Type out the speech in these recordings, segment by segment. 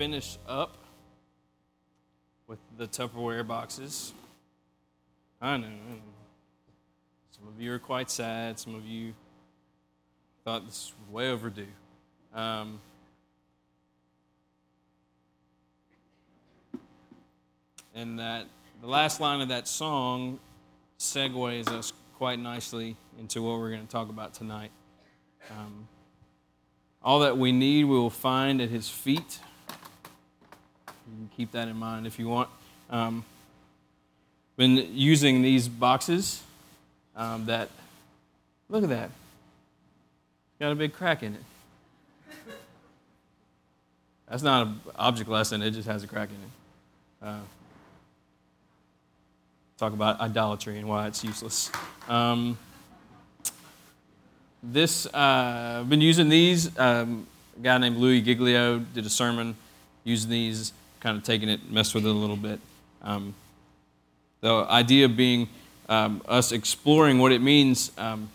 finish up with the Tupperware boxes. I know. I know. Some of you are quite sad. Some of you thought this was way overdue. Um, and that the last line of that song segues us quite nicely into what we're going to talk about tonight. Um, all that we need we will find at his feet. You can keep that in mind if you want. Um, been using these boxes um, that, look at that, it's got a big crack in it. That's not an object lesson, it just has a crack in it. Uh, talk about idolatry and why it's useless. Um, this uh, I've been using these. Um, a guy named Louis Giglio did a sermon using these, kind of taking it, messed with it a little bit. Um, the idea being um, us exploring what it means, um,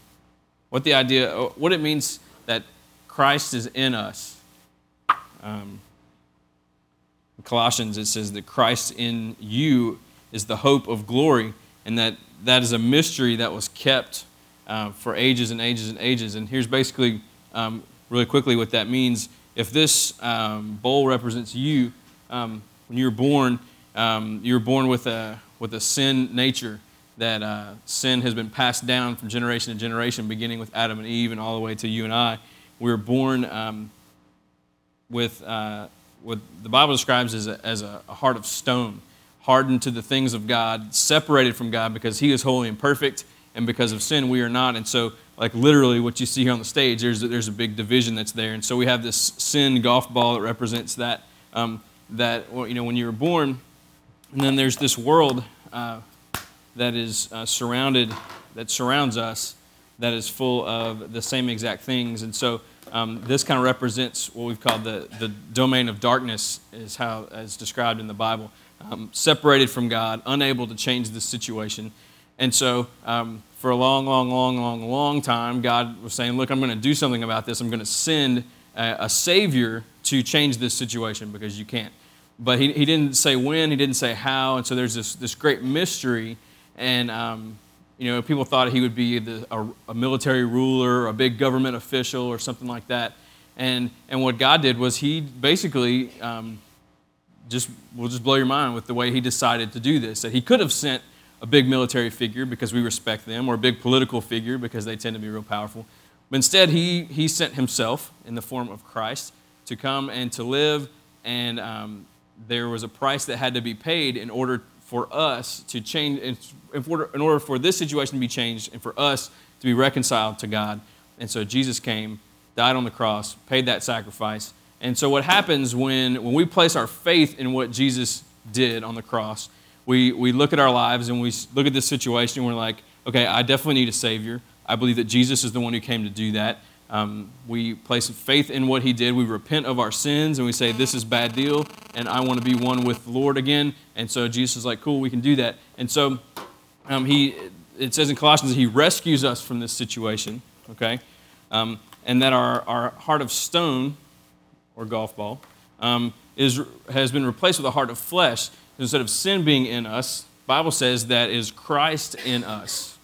what the idea, uh, what it means that Christ is in us. Um, in Colossians, it says that Christ in you is the hope of glory, and that that is a mystery that was kept uh, for ages and ages and ages. And here's basically, um, really quickly, what that means. If this um, bowl represents you, when you were born, you were born with a, with a sin nature that uh, sin has been passed down from generation to generation, beginning with Adam and Eve and all the way to you and I. We were born um, with uh, what the Bible describes as a, as a, heart of stone, hardened to the things of God, separated from God because He is holy and perfect and because of sin we are not and so like literally what you see here on the stage there's there's a big division that's there and so we have this sin golf ball that represents that um, that you know when you were born and then there's this world uh, that is uh, surrounded that surrounds us that is full of the same exact things and so um, this kind of represents what we've called the, the domain of darkness is how as described in the bible um, separated from god unable to change the situation and so, um, for a long, long, long, long, long time, God was saying, Look, I'm going to do something about this. I'm going to send a, a, Savior to change this situation because you can't. But he, he didn't say when, he didn't say how. And so, there's this, this great mystery. And, um, you know, people thought he would be the, a, a, military ruler, a big government official, or something like that. And, and what God did was he basically um, just will just blow your mind with the way he decided to do this. That he could have sent a big military figure because we respect them, or a big political figure because they tend to be real powerful. But instead, he, he sent himself in the form of Christ to come and to live, and um, there was a price that had to be paid in order for us to change, in order, in order for this situation to be changed, and for us to be reconciled to God. And so Jesus came, died on the cross, paid that sacrifice. And so, what happens when, when we place our faith in what Jesus did on the cross, we, we look at our lives and we look at this situation and we're like, okay, I definitely need a Savior. I believe that Jesus is the one who came to do that. Um, we place faith in what He did. We repent of our sins and we say, this is bad deal and I want to be one with the Lord again. And so Jesus is like, cool, we can do that. And so um, He, it says in Colossians, He rescues us from this situation, okay? Um, and that our, our heart of stone, or golf ball, um, is, has been replaced with a heart of flesh instead of sin being in us, Bible says that is Christ in us.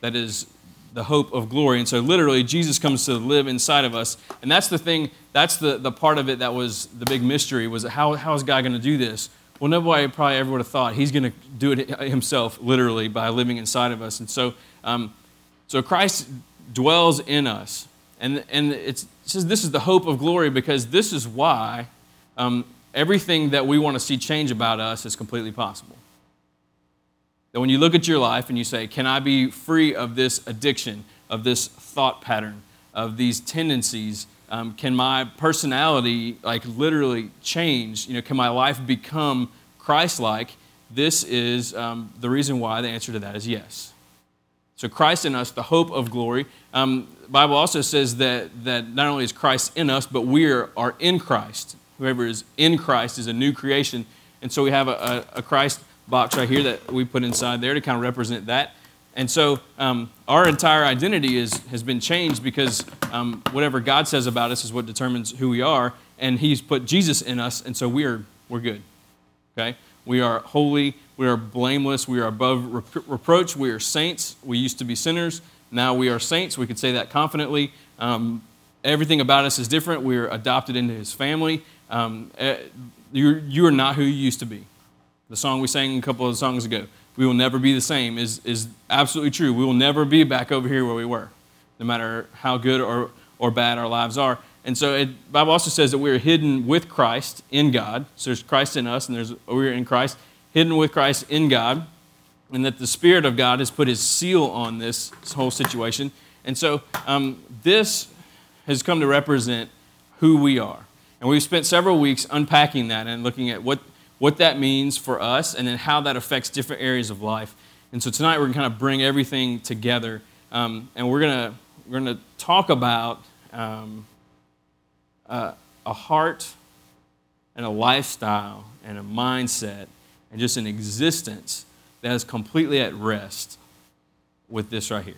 That is the hope of glory. And so literally Jesus comes to live inside of us. And that's the thing, that's the, the part of it that was the big mystery was how, how is God going to do this? Well, nobody probably ever would have thought he's going to do it himself, literally, by living inside of us. And so, um, so Christ dwells in us. And, and it says this is the hope of glory because this is why um, everything that we want to see change about us is completely possible. That when you look at your life and you say, Can I be free of this addiction, of this thought pattern, of these tendencies? Um, can my personality, like, literally change? You know, can my life become Christ like? This is um, the reason why the answer to that is yes. So Christ in us, the hope of glory. Um, the Bible also says that, that not only is Christ in us, but we are, are in Christ. Whoever is in Christ is a new creation. And so we have a, a, a Christ box right here that we put inside there to kind of represent that. And so um, our entire identity is, has been changed because um, whatever God says about us is what determines who we are. And He's put Jesus in us, and so we are, we're good. Okay? We are holy. We are blameless. We are above rep- reproach. We are saints. We used to be sinners. Now we are saints. We can say that confidently. Um, everything about us is different. We are adopted into His family. Um, eh, you, you are not who you used to be. The song we sang a couple of songs ago, we will never be the same, is, is absolutely true. We will never be back over here where we were, no matter how good or, or bad our lives are. And so the Bible also says that we are hidden with Christ in God. So there's Christ in us, and there's we're in Christ, hidden with Christ in God, and that the Spirit of God has put His seal on this, this whole situation. And so um, this has come to represent who we are. And we've spent several weeks unpacking that and looking at what, what that means for us and then how that affects different areas of life. And so tonight we're going to kind of bring everything together. Um, and we're going to, we're going to talk about um, uh, a heart and a lifestyle and a mindset and just an existence that is completely at rest with this right here.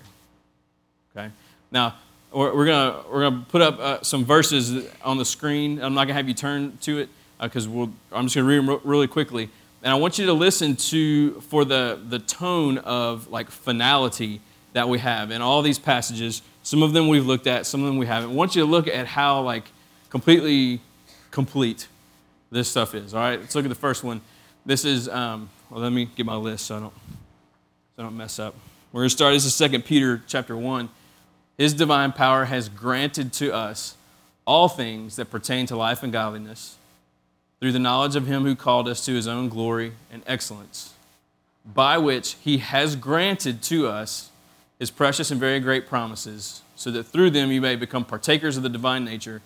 Okay? Now, we're going to we're gonna put up uh, some verses on the screen. I'm not going to have you turn to it because uh, we'll, I'm just going to read them really quickly. And I want you to listen to for the, the tone of like finality that we have in all these passages. Some of them we've looked at, some of them we haven't. I want you to look at how like completely complete this stuff is. All right, let's look at the first one. This is, um, well, let me get my list so I don't, so I don't mess up. We're going to start. This is 2 Peter chapter 1. His divine power has granted to us all things that pertain to life and godliness through the knowledge of him who called us to his own glory and excellence, by which he has granted to us his precious and very great promises, so that through them you may become partakers of the divine nature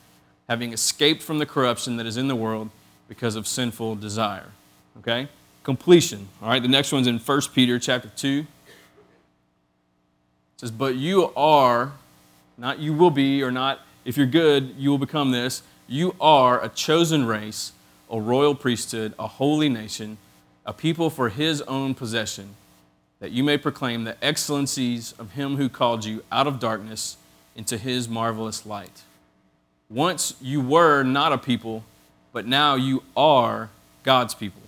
having escaped from the corruption that is in the world because of sinful desire. Okay? Completion. All right, the next one's in 1 Peter chapter 2. It says, But you are, not you will be, or not if you're good, you will become this. You are a chosen race, a royal priesthood, a holy nation, a people for his own possession, that you may proclaim the excellencies of him who called you out of darkness into his marvelous light. Once you were not a people, but now you are God's people.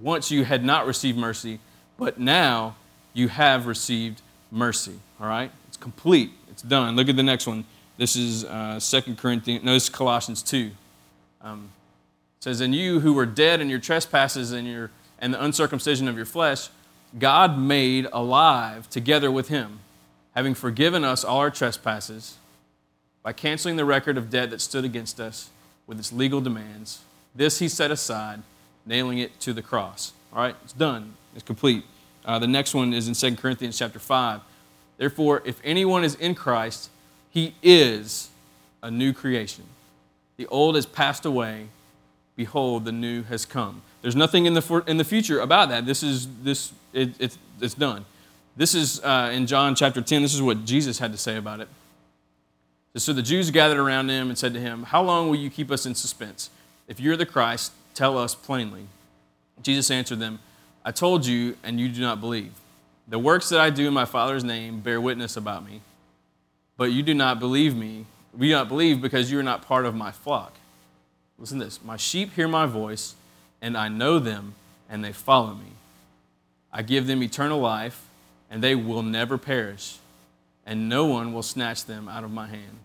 Once you had not received mercy, but now you have received mercy. All right? It's complete. It's done. Look at the next one. This is uh, 2 Corinthians, no, this is Colossians 2. Um, it says, And you who were dead in your trespasses and, your, and the uncircumcision of your flesh, God made alive together with him, having forgiven us all our trespasses by canceling the record of debt that stood against us with its legal demands. This he set aside, nailing it to the cross. All right, it's done. It's complete. Uh, the next one is in 2 Corinthians chapter 5. Therefore, if anyone is in Christ, he is a new creation. The old has passed away. Behold, the new has come. There's nothing in the, for, in the future about that. This is, this, it, it's, it's done. This is uh, in John chapter 10. This is what Jesus had to say about it. So the Jews gathered around him and said to him, How long will you keep us in suspense? If you're the Christ, tell us plainly. Jesus answered them, I told you, and you do not believe. The works that I do in my Father's name bear witness about me. But you do not believe me. We do not believe because you are not part of my flock. Listen to this My sheep hear my voice, and I know them, and they follow me. I give them eternal life, and they will never perish and no one will snatch them out of my hand.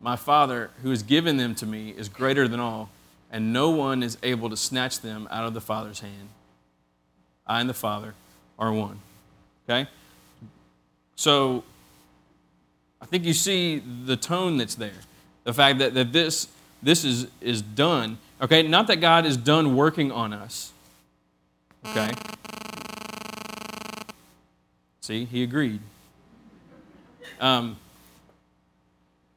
My Father, who has given them to me, is greater than all, and no one is able to snatch them out of the Father's hand. I and the Father are one. Okay? So, I think you see the tone that's there. The fact that, that this, this is, is done. Okay? Not that God is done working on us. Okay? See, he agreed. Um,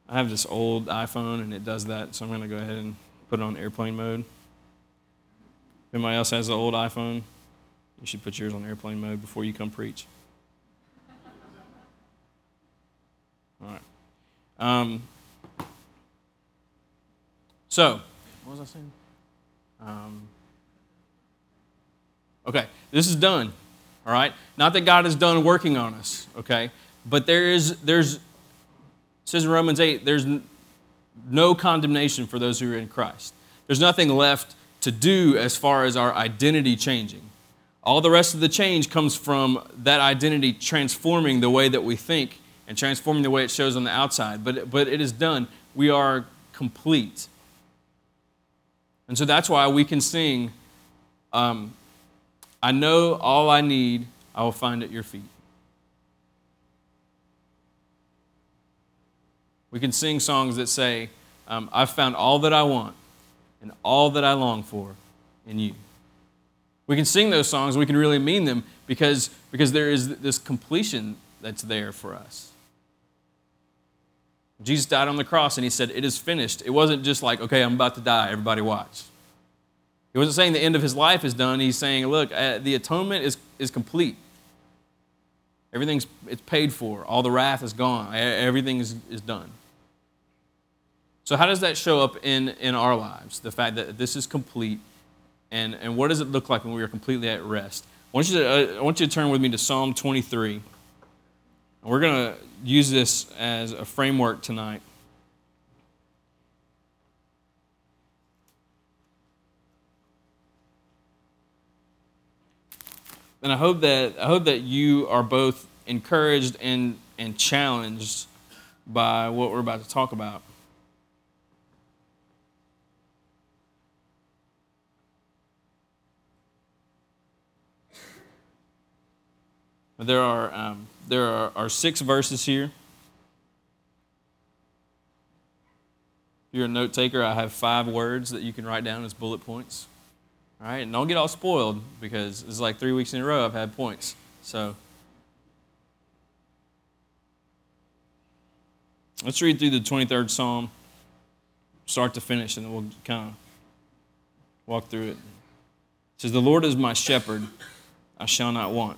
I have this old iPhone and it does that, so I'm going to go ahead and put it on airplane mode. If anybody else has an old iPhone, you should put yours on airplane mode before you come preach. All right. Um, so, what was I saying? Um, okay, this is done. All right. Not that God is done working on us. Okay, but there is there's it says in Romans eight there's no condemnation for those who are in Christ. There's nothing left to do as far as our identity changing. All the rest of the change comes from that identity transforming the way that we think and transforming the way it shows on the outside. But, but it is done. We are complete. And so that's why we can sing, um, I know all I need, I will find at your feet. We can sing songs that say, um, I've found all that I want and all that I long for in you. We can sing those songs, we can really mean them because, because there is this completion that's there for us. Jesus died on the cross and he said, It is finished. It wasn't just like, okay, I'm about to die, everybody watch. He wasn't saying the end of his life is done. He's saying, look, uh, the atonement is, is complete. Everything's it's paid for. All the wrath is gone. Everything is, is done. So, how does that show up in, in our lives? The fact that this is complete, and, and what does it look like when we are completely at rest? I want you to, uh, I want you to turn with me to Psalm 23. We're going to use this as a framework tonight. And I hope that I hope that you are both encouraged and, and challenged by what we're about to talk about. There are, um, there are, are six verses here. If you're a note taker, I have five words that you can write down as bullet points. All right, and don't get all spoiled because it's like three weeks in a row I've had points. So let's read through the 23rd Psalm, start to finish, and then we'll kind of walk through it. It says, The Lord is my shepherd, I shall not want.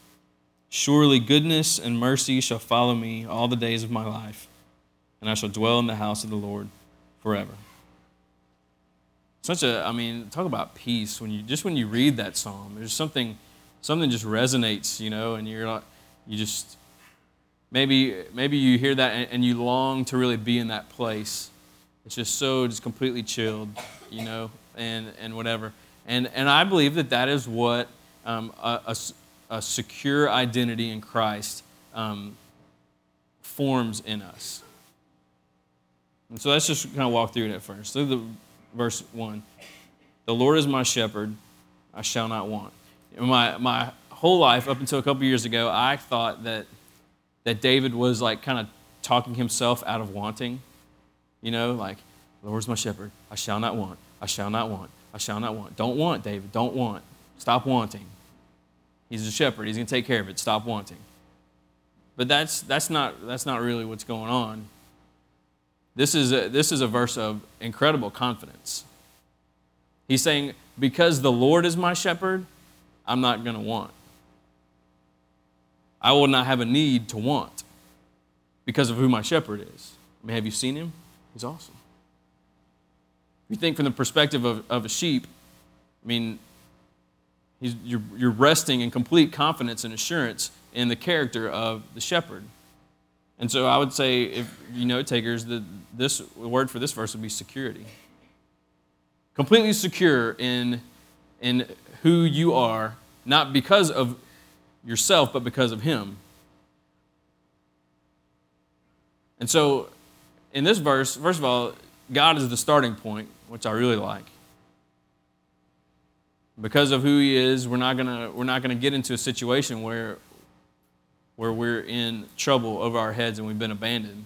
Surely goodness and mercy shall follow me all the days of my life, and I shall dwell in the house of the Lord forever. Such a, I mean, talk about peace. When you just when you read that psalm, there's something, something just resonates, you know, and you're like, you just maybe maybe you hear that and, and you long to really be in that place. It's just so just completely chilled, you know, and and whatever. And and I believe that that is what um, a, a a secure identity in Christ um, forms in us. And so let's just kind of walk through it at first. Look at the verse 1. The Lord is my shepherd, I shall not want. My, my whole life, up until a couple years ago, I thought that, that David was like kind of talking himself out of wanting. You know, like, the Lord is my shepherd, I shall not want, I shall not want, I shall not want. Don't want, David, don't want. Stop wanting. He's a shepherd. He's going to take care of it. Stop wanting. But that's, that's, not, that's not really what's going on. This is, a, this is a verse of incredible confidence. He's saying, Because the Lord is my shepherd, I'm not going to want. I will not have a need to want because of who my shepherd is. I mean, have you seen him? He's awesome. If you think from the perspective of, of a sheep, I mean, He's, you're, you're resting in complete confidence and assurance in the character of the shepherd. And so I would say, if you know takers, the, this word for this verse would be security. Completely secure in, in who you are, not because of yourself, but because of Him. And so in this verse, first of all, God is the starting point, which I really like because of who he is, we're not gonna we're not gonna get into a situation where where we're in trouble over our heads and we've been abandoned.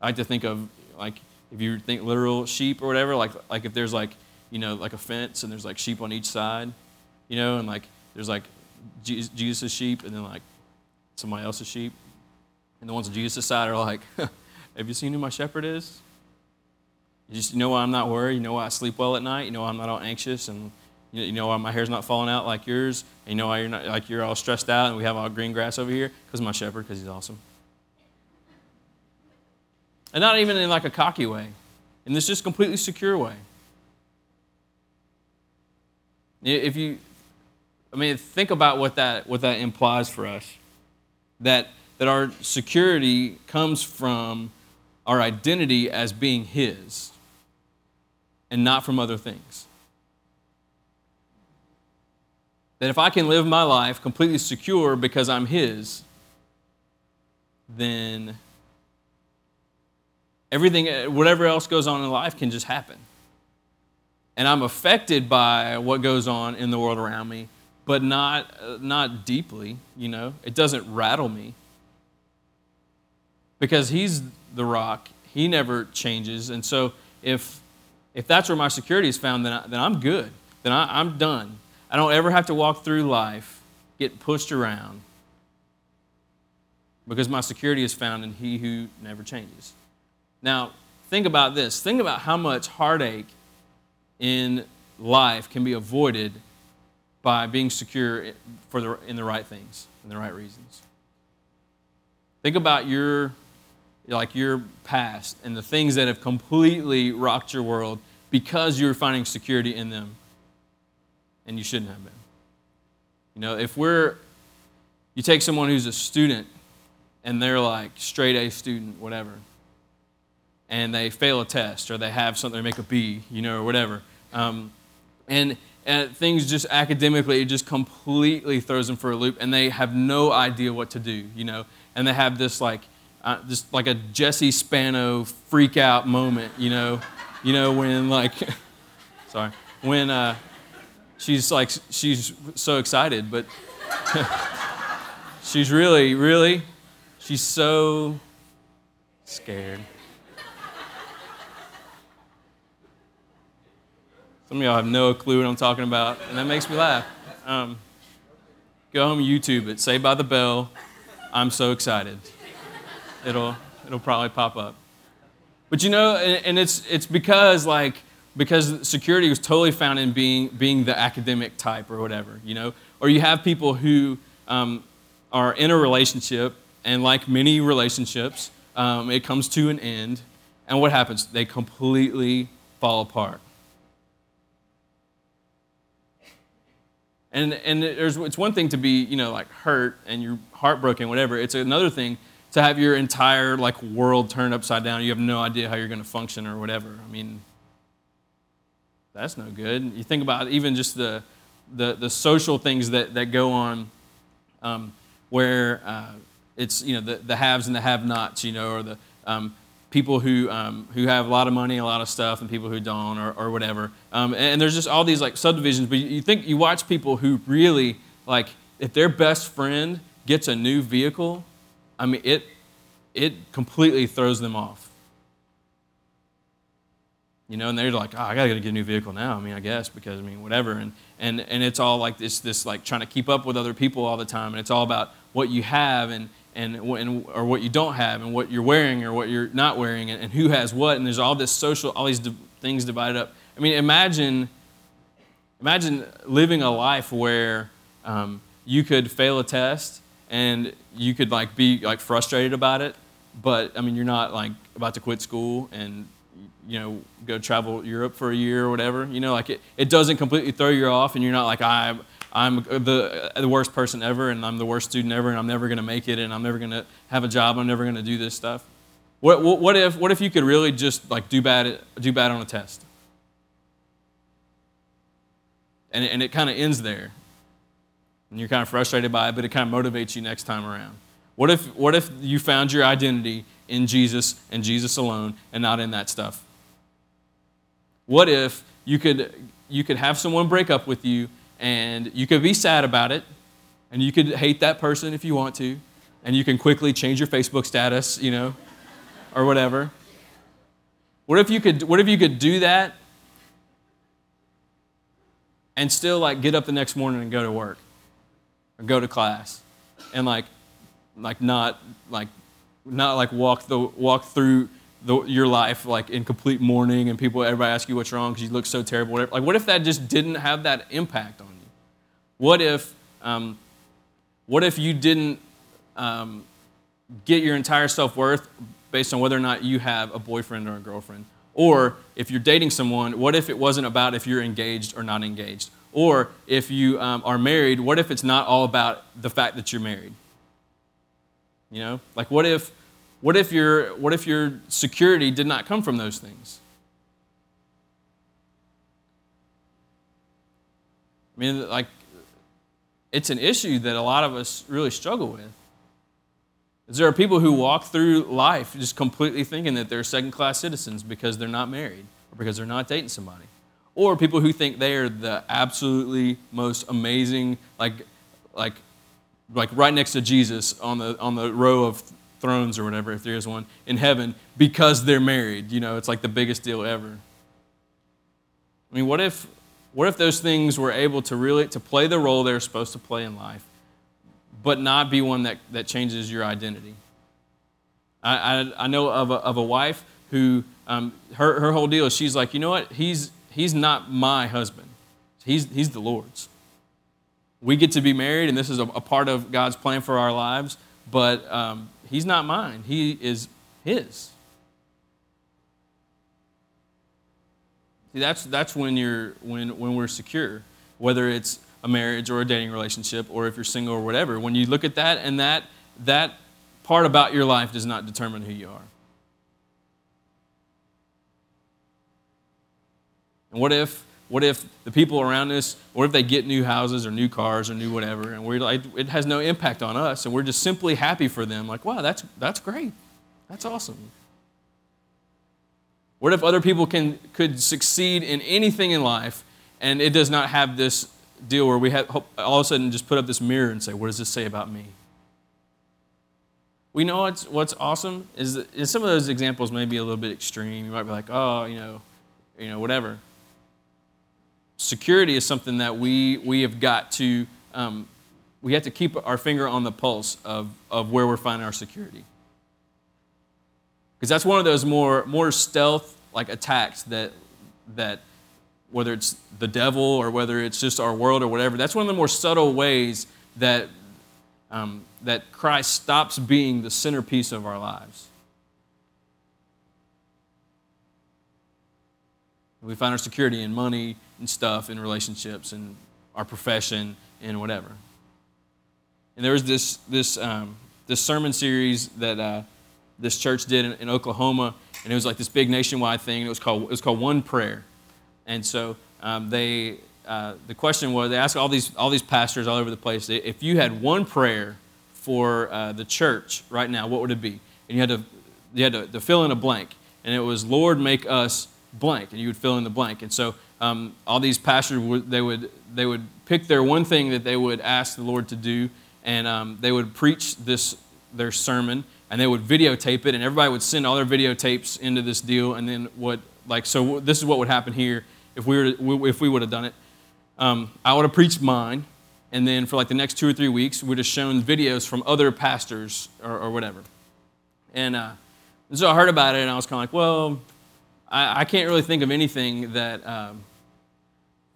I like to think of like if you think literal sheep or whatever, like like if there's like you know like a fence and there's like sheep on each side, you know, and like there's like Jesus' sheep and then like somebody else's sheep, and the ones on Jesus' side are like, "Have you seen who my shepherd is? You just you know why I'm not worried. You know why I sleep well at night. You know why I'm not all anxious and." You know why my hair's not falling out like yours, and you know why you're not like you're all stressed out, and we have all green grass over here because my shepherd, because he's awesome. And not even in like a cocky way, in this just completely secure way. If you, I mean, think about what that, what that implies for us. That, that our security comes from our identity as being His and not from other things. That if I can live my life completely secure because I'm His, then everything, whatever else goes on in life can just happen. And I'm affected by what goes on in the world around me, but not, uh, not deeply, you know. It doesn't rattle me. Because He's the rock, He never changes. And so if, if that's where my security is found, then, I, then I'm good. Then I, I'm done. I don't ever have to walk through life, getting pushed around, because my security is found in He who never changes. Now, think about this. Think about how much heartache in life can be avoided by being secure for the, in the right things and the right reasons. Think about your like your past and the things that have completely rocked your world because you're finding security in them and you shouldn't have been. You know, if we're you take someone who's a student and they're like straight A student, whatever, and they fail a test or they have something, they make a B, you know, or whatever. Um, and, and things just academically, it just completely throws them for a loop and they have no idea what to do, you know. And they have this like, uh, just like a Jesse Spano freak out moment, you know, you know, when like, sorry, when uh, she's like, she's so excited, but she's really, really, she's so scared. Some of y'all have no clue what I'm talking about, and that makes me laugh. Um, go home YouTube it. Saved by the Bell. I'm so excited. It'll it'll probably pop up. But you know, and, and it's it's because like because security was totally found in being being the academic type or whatever, you know. Or you have people who um, are in a relationship, and like many relationships, um, it comes to an end, and what happens? They completely fall apart. And, and there's, it's one thing to be, you know, like hurt and you're heartbroken, whatever. It's another thing to have your entire like world turned upside down. You have no idea how you're going to function or whatever. I mean, that's no good. You think about even just the, the, the social things that, that go on um, where uh, it's, you know, the, the haves and the have-nots, you know, or the, um, people who, um, who have a lot of money, a lot of stuff, and people who don't, or, or whatever. Um, and, and, there's just all these like subdivisions. But you think you watch people who really like if their best friend gets a new vehicle, I mean it it completely throws them off. You know, and they're like, oh, I gotta get a new vehicle now. I mean, I guess because I mean, whatever. And and and it's all like this this like trying to keep up with other people all the time, and it's all about what you have and and, and or what you don't have and what you're wearing or what you're not wearing and, and who has what and there's all this social all these di- things divided up i mean imagine imagine living a life where um, you could fail a test and you could like be like frustrated about it but i mean you're not like about to quit school and you know go travel europe for a year or whatever you know like it, it doesn't completely throw you off and you're not like i'm I'm the, the worst person ever, and I'm the worst student ever, and I'm never going to make it, and I'm never going to have a job, I'm never going to do this stuff. What, what, what, if, what if you could really just like do bad, do bad on a test? And, and it kind of ends there. And you're kind of frustrated by it, but it kind of motivates you next time around. What if, what if you found your identity in Jesus and Jesus alone and not in that stuff? What if you could, you could have someone break up with you and you could be sad about it, and you could hate that person if you want to, and you can quickly change your Facebook status, you know, or whatever. What if you could what if you could do that and still like get up the next morning and go to work or go to class and like like not like not like walk the walk through the, your life like in complete mourning and people everybody ask you what's wrong because you look so terrible whatever. like what if that just didn't have that impact on you what if um, what if you didn't um, get your entire self-worth based on whether or not you have a boyfriend or a girlfriend or if you're dating someone what if it wasn't about if you're engaged or not engaged? Or if you um, are married what if it's not all about the fact that you're married? You know like what if what if your what if your security did not come from those things? I mean like it's an issue that a lot of us really struggle with. Is there are people who walk through life just completely thinking that they're second class citizens because they're not married or because they're not dating somebody. Or people who think they are the absolutely most amazing, like, like, like right next to Jesus on the, on the row of thrones or whatever, if there is one, in heaven because they're married. You know, it's like the biggest deal ever. I mean, what if what if those things were able to really to play the role they're supposed to play in life, but not be one that, that changes your identity? I, I, I know of a, of a wife who um, her, her whole deal is she's like, you know what? He's, he's not my husband. He's, he's the Lord's. We get to be married, and this is a, a part of God's plan for our lives, but um, he's not mine. He is his. See, that's, that's when, you're, when, when we're secure, whether it's a marriage or a dating relationship or if you're single or whatever. When you look at that and that, that part about your life does not determine who you are. And what if, what if the people around us, what if they get new houses or new cars or new whatever, and we're like, it has no impact on us, and we're just simply happy for them? Like, wow, that's, that's great. That's awesome. What if other people can, could succeed in anything in life and it does not have this deal where we have all of a sudden just put up this mirror and say, What does this say about me? We know what's, what's awesome is, that, some of those examples may be a little bit extreme. You might be like, oh, you know, you know, whatever. Security is something that we, we have got to, um, we have to keep our finger on the pulse of, of where we're finding our security. Because that's one of those more, more stealth like attacks that, that whether it's the devil or whether it's just our world or whatever, that's one of the more subtle ways that, um, that Christ stops being the centerpiece of our lives. We find our security in money and stuff, in relationships, and our profession, and whatever. And there was this, this, um, this sermon series that uh, this church did in, in, Oklahoma, and it was like this big nationwide thing. it was called it was called One Prayer, and so um, they uh, the question was they asked all these all these pastors all over the place if you had one prayer for uh, the church right now, what would it be? And you had to you had to, to, fill in a blank, and it was Lord make us blank, and you would fill in the blank. And so um, all these pastors would they would they would pick their one thing that they would ask the Lord to do, and um, they would preach this their sermon and they would videotape it, and everybody would send all their videotapes into this deal. And then what, like, so this is what would happen here if we were if we would have done it. Um, I would have preached mine, and then for like the next two or three weeks, we'd have shown videos from other pastors or, or whatever. And uh, so I heard about it, and I was kind of like, well, I, I, can't really think of anything that um,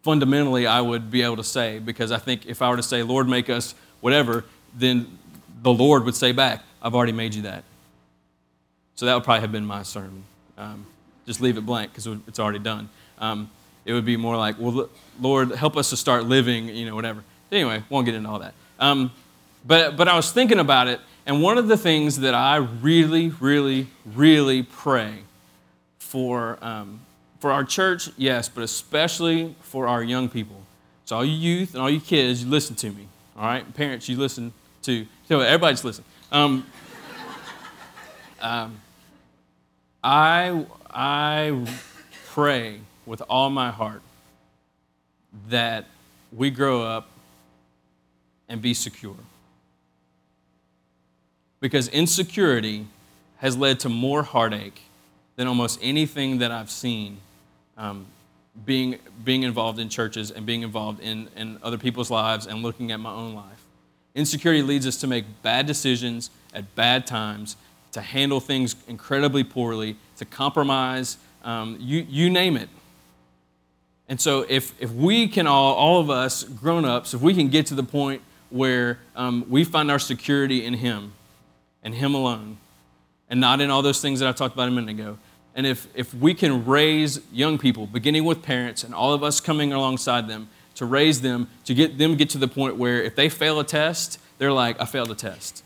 fundamentally I would be able to say because I think if I were to say, Lord, make us whatever, then the Lord would say back, I've already made you that. So that would probably have been my sermon. Um, just leave it blank because it's already done. Um, it would be more like, well, Lord, help us to start living, you know, whatever. Anyway, won't get into all that. Um, but, but I was thinking about it, and one of the things that I really, really, really pray for, um, for our church, yes, but especially for our young people. So, all you youth and all you kids, you listen to me, all right? Parents, you listen to, so everybody's listening. Um, um, I, I pray with all my heart that we grow up and be secure. Because insecurity has led to more heartache than almost anything that I've seen um, being, being involved in churches and being involved in, in other people's lives and looking at my own life. Insecurity leads us to make bad decisions at bad times, to handle things incredibly poorly, to compromise, um, you, you name it. And so, if, if we can all, all of us grown ups, if we can get to the point where um, we find our security in Him and Him alone, and not in all those things that I talked about a minute ago, and if, if we can raise young people, beginning with parents and all of us coming alongside them, to raise them, to get them get to the point where if they fail a test, they're like, I failed a test.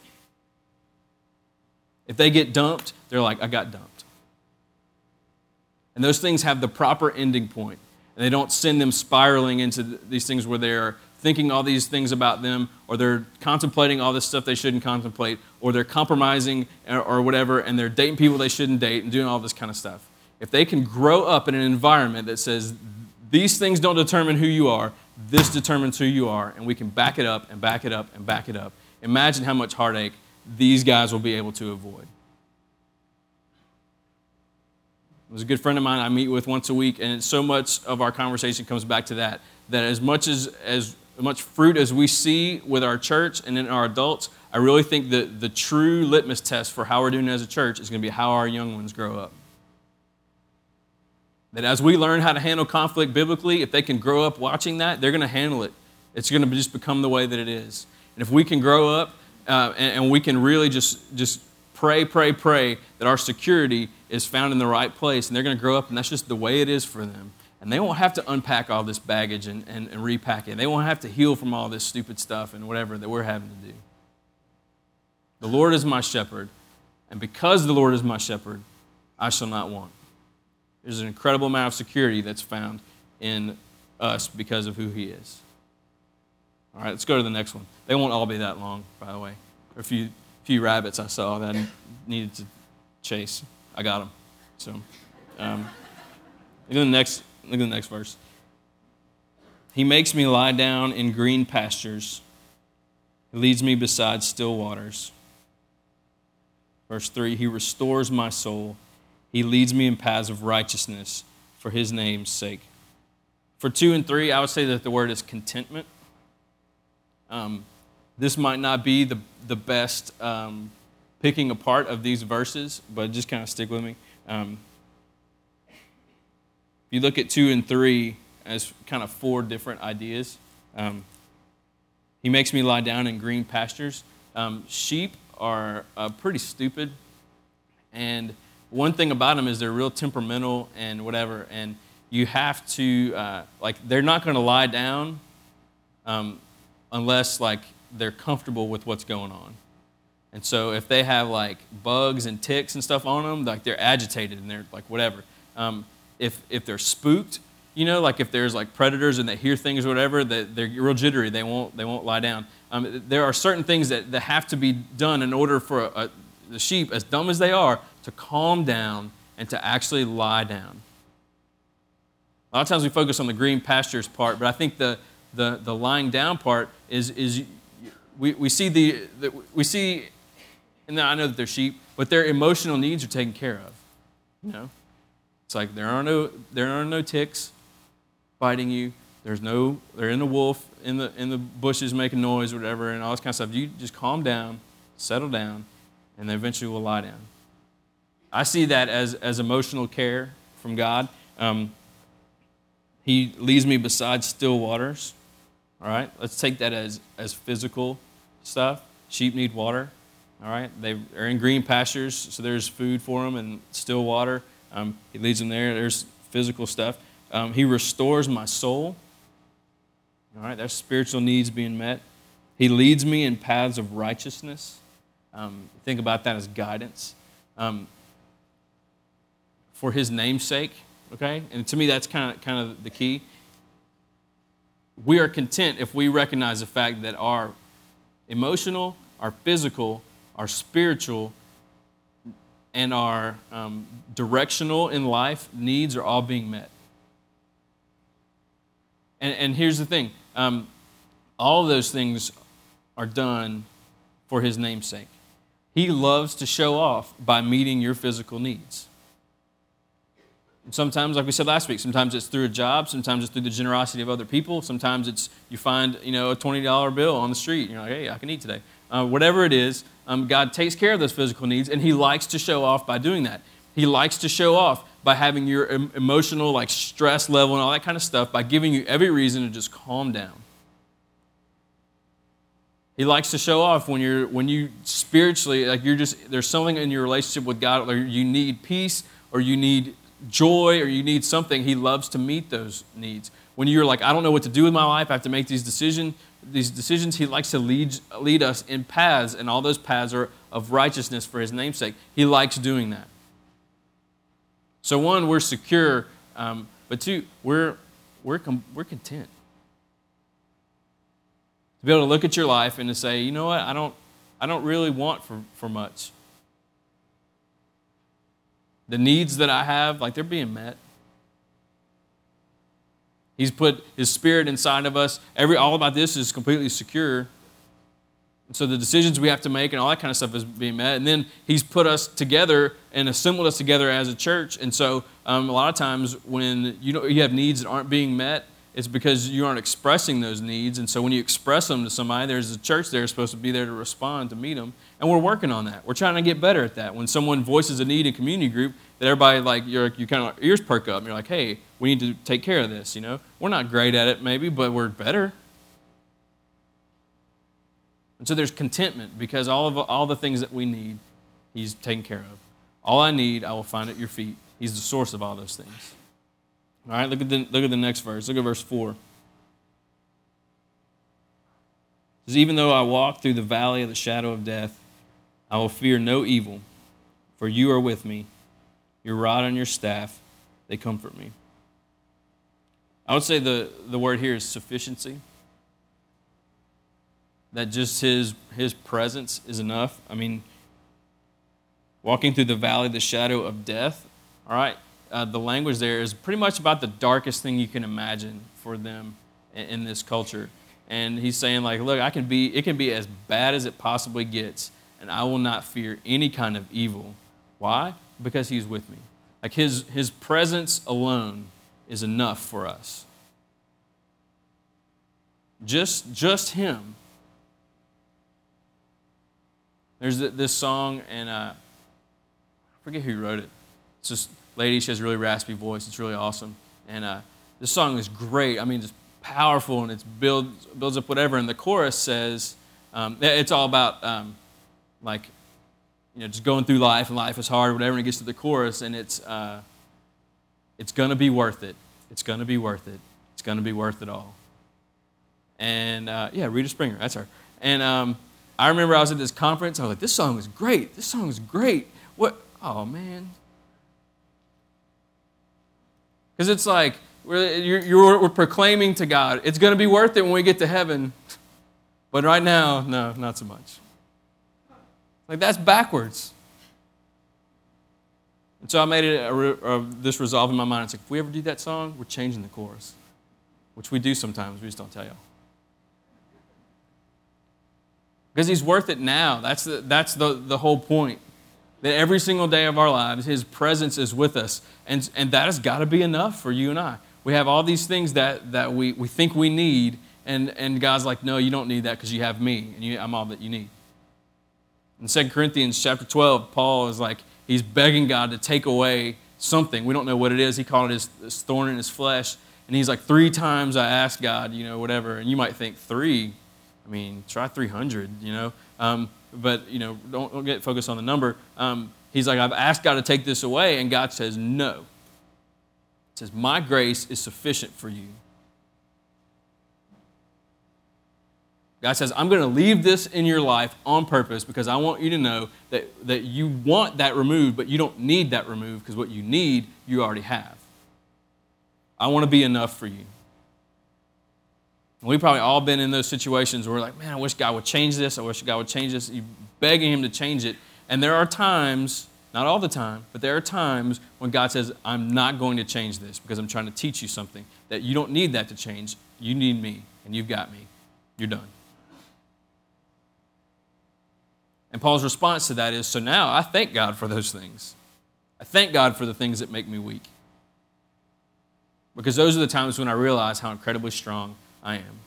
If they get dumped, they're like, I got dumped. And those things have the proper ending point, and they don't send them spiraling into these things where they're thinking all these things about them, or they're contemplating all this stuff they shouldn't contemplate, or they're compromising or, or whatever, and they're dating people they shouldn't date and doing all this kind of stuff. If they can grow up in an environment that says, these things don't determine who you are, this determines who you are, and we can back it up and back it up and back it up. Imagine how much heartache these guys will be able to avoid. There's a good friend of mine I meet with once a week, and so much of our conversation comes back to that. That as much as, as much fruit as we see with our church and in our adults, I really think that the true litmus test for how we're doing as a church is going to be how our young ones grow up. That as we learn how to handle conflict biblically, if they can grow up watching that, they're going to handle it. It's going to just become the way that it is. And if we can grow up uh, and, and we can really just, just pray, pray, pray that our security is found in the right place, and they're going to grow up, and that's just the way it is for them. And they won't have to unpack all this baggage and, and, and repack it. They won't have to heal from all this stupid stuff and whatever that we're having to do. The Lord is my shepherd, and because the Lord is my shepherd, I shall not want. There's an incredible amount of security that's found in us because of who He is. All right, let's go to the next one. They won't all be that long, by the way. A few, few rabbits I saw that I needed to chase. I got them. So, um, look at the next. Look at the next verse. He makes me lie down in green pastures. He leads me beside still waters. Verse 3 He restores my soul. He leads me in paths of righteousness for his name's sake. For two and three, I would say that the word is contentment. Um, this might not be the, the best um, picking apart of these verses, but just kind of stick with me. Um, if you look at two and three as kind of four different ideas, um, he makes me lie down in green pastures. Um, sheep are uh, pretty stupid, and one thing about them is they're real temperamental and whatever, and you have to uh, like they're not going to lie down um, unless like they're comfortable with what's going on. And so if they have like bugs and ticks and stuff on them, like they're agitated and they're like whatever. Um, if if they're spooked, you know, like if there's like predators and they hear things or whatever, that they're real jittery. They won't they won't lie down. Um, there are certain things that, that have to be done in order for a, a, the sheep, as dumb as they are, to calm down and to actually lie down. A lot of times we focus on the green pastures part, but I think the, the, the lying down part is, is we, we see the, the we see, and I know that they're sheep, but their emotional needs are taken care of. You know, it's like there are no there are no ticks biting you. There's no they're in the wolf in the in the bushes making noise or whatever and all this kind of stuff. You just calm down, settle down, and then eventually will lie down. I see that as, as emotional care from God. Um, he leads me beside still waters. All right, let's take that as, as physical stuff. Sheep need water. All right, they are in green pastures, so there's food for them and still water. Um, he leads them there. There's physical stuff. Um, he restores my soul. All right, there's spiritual needs being met. He leads me in paths of righteousness. Um, think about that as guidance. Um, for his namesake, okay? And to me, that's kind of, kind of the key. We are content if we recognize the fact that our emotional, our physical, our spiritual, and our um, directional in life needs are all being met. And, and here's the thing um, all those things are done for his namesake. He loves to show off by meeting your physical needs. Sometimes, like we said last week, sometimes it's through a job, sometimes it's through the generosity of other people, sometimes it's you find you know a twenty dollar bill on the street, and you're like, hey, I can eat today. Uh, whatever it is, um, God takes care of those physical needs, and He likes to show off by doing that. He likes to show off by having your emotional like stress level and all that kind of stuff by giving you every reason to just calm down. He likes to show off when you're when you spiritually like you're just there's something in your relationship with God or you need peace or you need joy or you need something. He loves to meet those needs. When you're like I don't know what to do with my life, I have to make these decisions. These decisions, he likes to lead lead us in paths, and all those paths are of righteousness for his namesake. He likes doing that. So, one, we're secure, um, but two, we're, we're, com- we're content. To be able to look at your life and to say, you know what, I don't, I don't really want for, for much. The needs that I have, like they're being met. He's put his spirit inside of us. Every all about this is completely secure. And So the decisions we have to make and all that kind of stuff is being met. And then he's put us together and assembled us together as a church. And so um, a lot of times when you know you have needs that aren't being met, it's because you aren't expressing those needs. And so when you express them to somebody, there's a church there supposed to be there to respond to meet them. And we're working on that. We're trying to get better at that. When someone voices a need in community group, that everybody like you're you kind of ears perk up and you're like, hey, we need to take care of this. You know, we're not great at it maybe, but we're better. And so there's contentment because all of all the things that we need, He's taken care of. All I need, I will find at your feet. He's the source of all those things. All right, look at the, look at the next verse. Look at verse 4. It says, Even though I walk through the valley of the shadow of death, I will fear no evil, for you are with me. Your rod and your staff, they comfort me. I would say the, the word here is sufficiency that just his his presence is enough. I mean, walking through the valley the shadow of death. All right, uh, the language there is pretty much about the darkest thing you can imagine for them in, in this culture. And he's saying like, look, I can be. It can be as bad as it possibly gets, and I will not fear any kind of evil. Why? Because he's with me. Like his his presence alone is enough for us. Just just him there's this song, and uh, I forget who wrote it. It's this lady, she has a really raspy voice. It's really awesome. And uh, this song is great. I mean, it's powerful and it builds, builds up whatever. And the chorus says, um, it's all about um, like, you know, just going through life and life is hard, whatever. And it gets to the chorus and it's, uh, it's going to be worth it. It's going to be worth it. It's going to be worth it all. And uh, yeah, Rita Springer, that's her. And um, I remember I was at this conference. I was like, this song is great. This song is great. What? Oh, man. Because it's like, we're, you're, we're proclaiming to God, it's going to be worth it when we get to heaven. But right now, no, not so much. Like, that's backwards. And so I made it a, a, this resolve in my mind. It's like, if we ever do that song, we're changing the chorus, which we do sometimes. We just don't tell y'all. Because he's worth it now. That's the, that's the, the whole point. That every single day of our lives, his presence is with us. And, and that has got to be enough for you and I. We have all these things that, that we, we think we need, and, and God's like, no, you don't need that because you have me, and you, I'm all that you need. In 2 Corinthians chapter 12, Paul is like, he's begging God to take away something. We don't know what it is. He called it his, his thorn in his flesh. And he's like, three times I asked God, you know, whatever. And you might think, three? I mean, try 300, you know. Um, but, you know, don't, don't, get focused on the number. Um, he's like, I've asked God to take this away, and God says, no. It says, My grace is sufficient for you. God says, I'm going to leave this in your life on purpose because I want you to know that, that you want that removed, but you don't need that removed because what you need, you already have. I want to be enough for you. We've probably all been in those situations where we're like, man, I wish God would change this. I wish God would change this. You're begging Him to change it. And there are times, not all the time, but there are times when God says, I'm not going to change this because I'm trying to teach you something that you don't need that to change. You need me, and you've got me. You're done. And Paul's response to that is so now I thank God for those things. I thank God for the things that make me weak. Because those are the times when I realize how incredibly strong I am.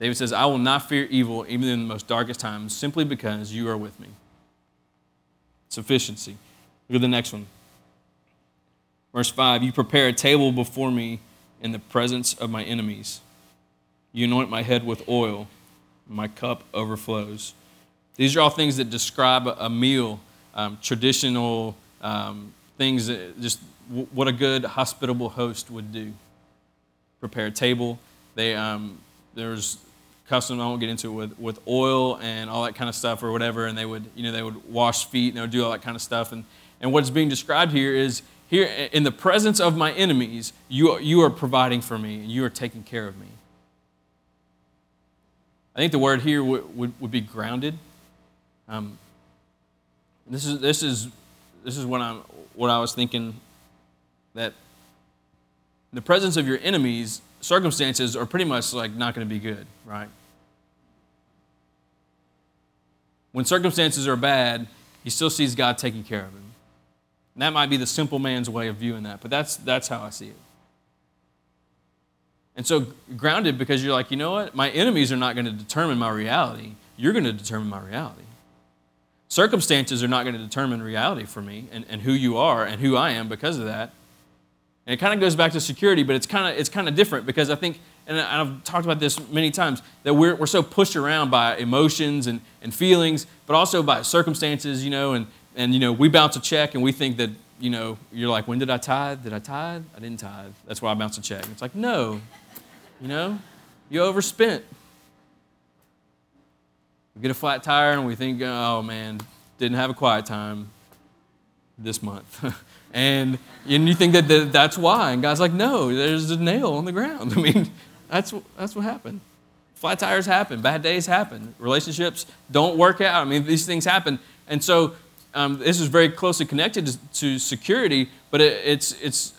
David says, I will not fear evil even in the most darkest times, simply because you are with me. Sufficiency. Look at the next one. Verse 5 You prepare a table before me in the presence of my enemies. You anoint my head with oil, my cup overflows. These are all things that describe a meal, um, traditional um, things, that just w- what a good hospitable host would do. Prepare a table. They, um, there's custom, I won't get into it, with, with oil and all that kind of stuff or whatever, and they would, you know, they would wash feet and they would do all that kind of stuff. And, and what's being described here is here in the presence of my enemies, you, you are providing for me and you are taking care of me. I think the word here would, would, would be grounded. Um, this is, this is, this is what, I'm, what I was thinking that the presence of your enemies, circumstances are pretty much like not going to be good, right? When circumstances are bad, he still sees God taking care of him. And that might be the simple man's way of viewing that, but that's, that's how I see it. And so, grounded because you're like, you know what? My enemies are not going to determine my reality. You're going to determine my reality. Circumstances are not going to determine reality for me and, and who you are and who I am because of that. And it kind of goes back to security, but it's kind of, it's kind of different because I think, and I've talked about this many times, that we're, we're so pushed around by emotions and, and feelings, but also by circumstances, you know, and, and, you know, we bounce a check and we think that, you know, you're like, when did I tithe? Did I tithe? I didn't tithe. That's why I bounced a check. It's like, no, you know, you overspent. We get a flat tire and we think, oh man, didn't have a quiet time this month. and, and you think that that's why. And God's like, no, there's a nail on the ground. I mean, that's, that's what happened. Flat tires happen, bad days happen, relationships don't work out. I mean, these things happen. And so um, this is very closely connected to, to security, but it, it's, it's,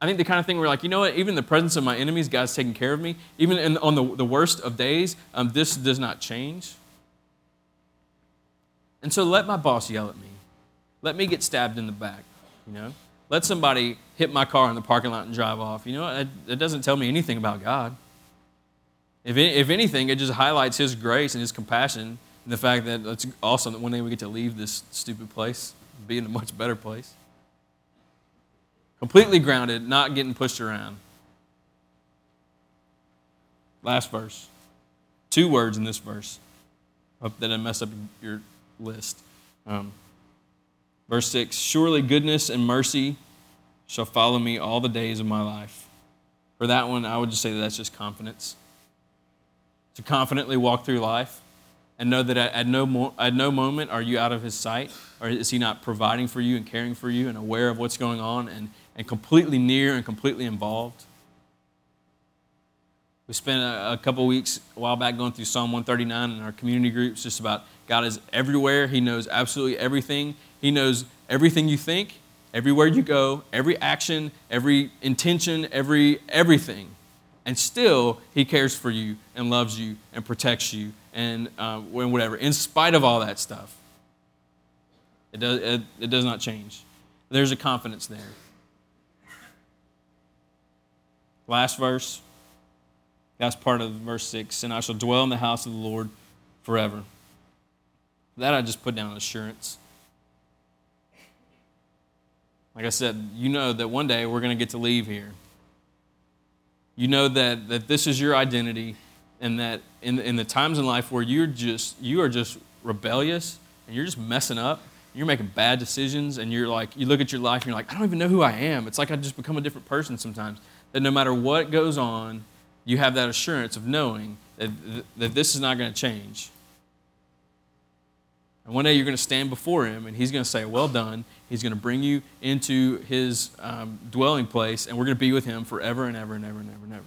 I think the kind of thing where, like, you know what, even the presence of my enemies, God's taking care of me. Even in, on the, the worst of days, um, this does not change. And so let my boss yell at me. Let me get stabbed in the back, you know? Let somebody hit my car in the parking lot and drive off. You know, it, it doesn't tell me anything about God. If, if anything, it just highlights His grace and His compassion and the fact that it's awesome that one day we get to leave this stupid place, be in a much better place. Completely grounded, not getting pushed around. Last verse. Two words in this verse. Hope that I mess up your list. Um, verse 6 Surely goodness and mercy shall follow me all the days of my life. For that one, I would just say that that's just confidence. To confidently walk through life and know that at no, mo- at no moment are you out of his sight, or is he not providing for you and caring for you and aware of what's going on and, and completely near and completely involved. We spent a, a couple weeks a while back going through Psalm 139 in our community groups, just about God is everywhere. He knows absolutely everything. He knows everything you think, everywhere you go, every action, every intention, every everything. And still, He cares for you and loves you and protects you and uh, whatever, in spite of all that stuff. It does, it, it does not change. There's a confidence there. Last verse. That's part of verse 6. And I shall dwell in the house of the Lord forever. That I just put down assurance. Like I said, you know that one day we're going to get to leave here. You know that, that this is your identity and that in, in the times in life where you're just you are just rebellious and you're just messing up you're making bad decisions and you're like you look at your life and you're like i don't even know who i am it's like i just become a different person sometimes that no matter what goes on you have that assurance of knowing that, that this is not going to change. And one day you're going to stand before him and he's going to say well done. He's going to bring you into his um, dwelling place and we're going to be with him forever and ever and ever and ever and ever.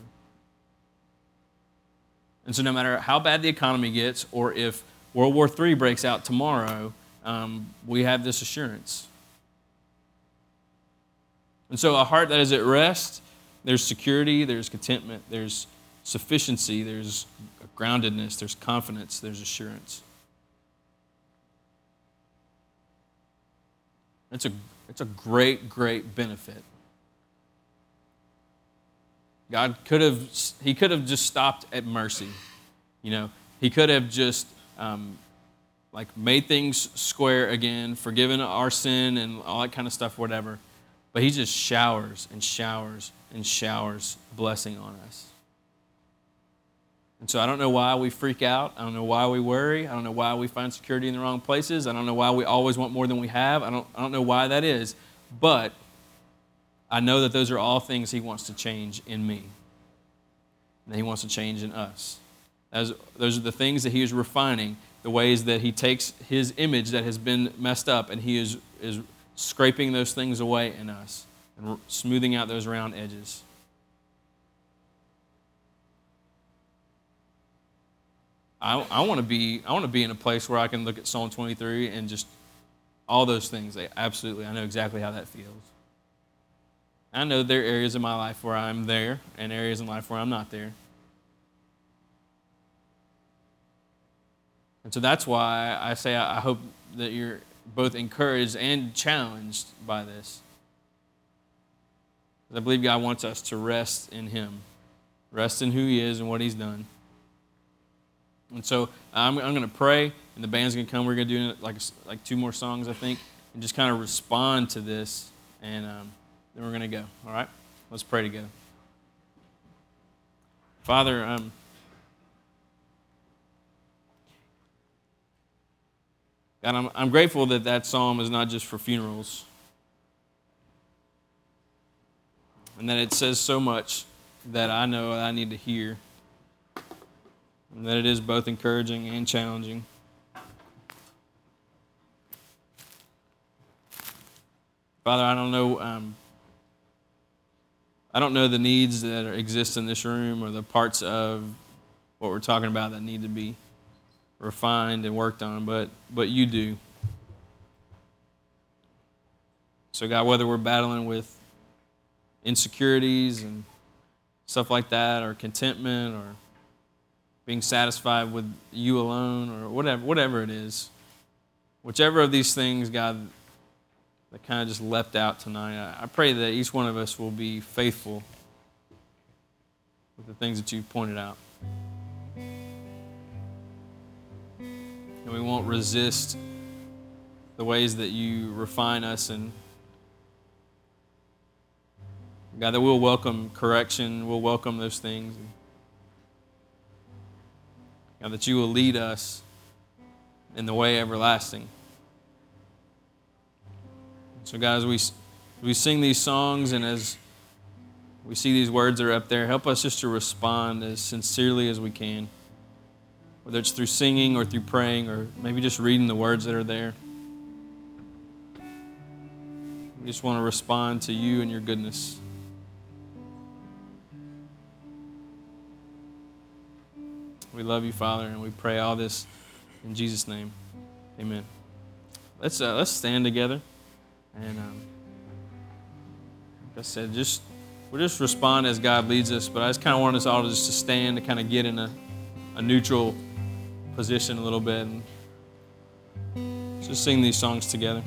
And so, no matter how bad the economy gets, or if World War III breaks out tomorrow, um, we have this assurance. And so, a heart that is at rest, there's security, there's contentment, there's sufficiency, there's groundedness, there's confidence, there's assurance. It's a, it's a great, great benefit. God could have, he could have just stopped at mercy. You know, he could have just um, like made things square again, forgiven our sin and all that kind of stuff, whatever. But he just showers and showers and showers blessing on us. And so I don't know why we freak out. I don't know why we worry. I don't know why we find security in the wrong places. I don't know why we always want more than we have. I don't, I don't know why that is. But I know that those are all things He wants to change in me. And He wants to change in us. As, those are the things that He is refining, the ways that He takes His image that has been messed up and He is, is scraping those things away in us and smoothing out those round edges. I, I want to be I want to be in a place where I can look at Psalm 23 and just all those things. Like, Absolutely, I know exactly how that feels. I know there are areas in my life where I'm there and areas in life where I'm not there. And so that's why I say I hope that you're both encouraged and challenged by this. I believe God wants us to rest in Him, rest in who He is and what He's done. And so I'm, I'm going to pray, and the band's going to come. We're going to do like, like two more songs, I think, and just kind of respond to this, and um, then we're going to go. All right? Let's pray together. Father, um, God, I'm, I'm grateful that that psalm is not just for funerals, and that it says so much that I know I need to hear and that it is both encouraging and challenging. Father, I don't know. Um, I don't know the needs that exist in this room or the parts of what we're talking about that need to be refined and worked on, but but you do. So God, whether we're battling with insecurities and stuff like that, or contentment, or being satisfied with you alone or whatever, whatever it is. Whichever of these things, God, that kind of just leapt out tonight, I pray that each one of us will be faithful with the things that you've pointed out. And we won't resist the ways that you refine us and God, that we'll welcome correction, we'll welcome those things. God, that you will lead us in the way everlasting. So, guys, we, we sing these songs and as we see these words are up there, help us just to respond as sincerely as we can, whether it's through singing or through praying or maybe just reading the words that are there. We just want to respond to you and your goodness. We love you, Father, and we pray all this in Jesus' name. Amen. Let's uh, let's stand together, and um, like I said, just we'll just respond as God leads us. But I just kind of want us all just to stand to kind of get in a, a neutral position a little bit, and just sing these songs together.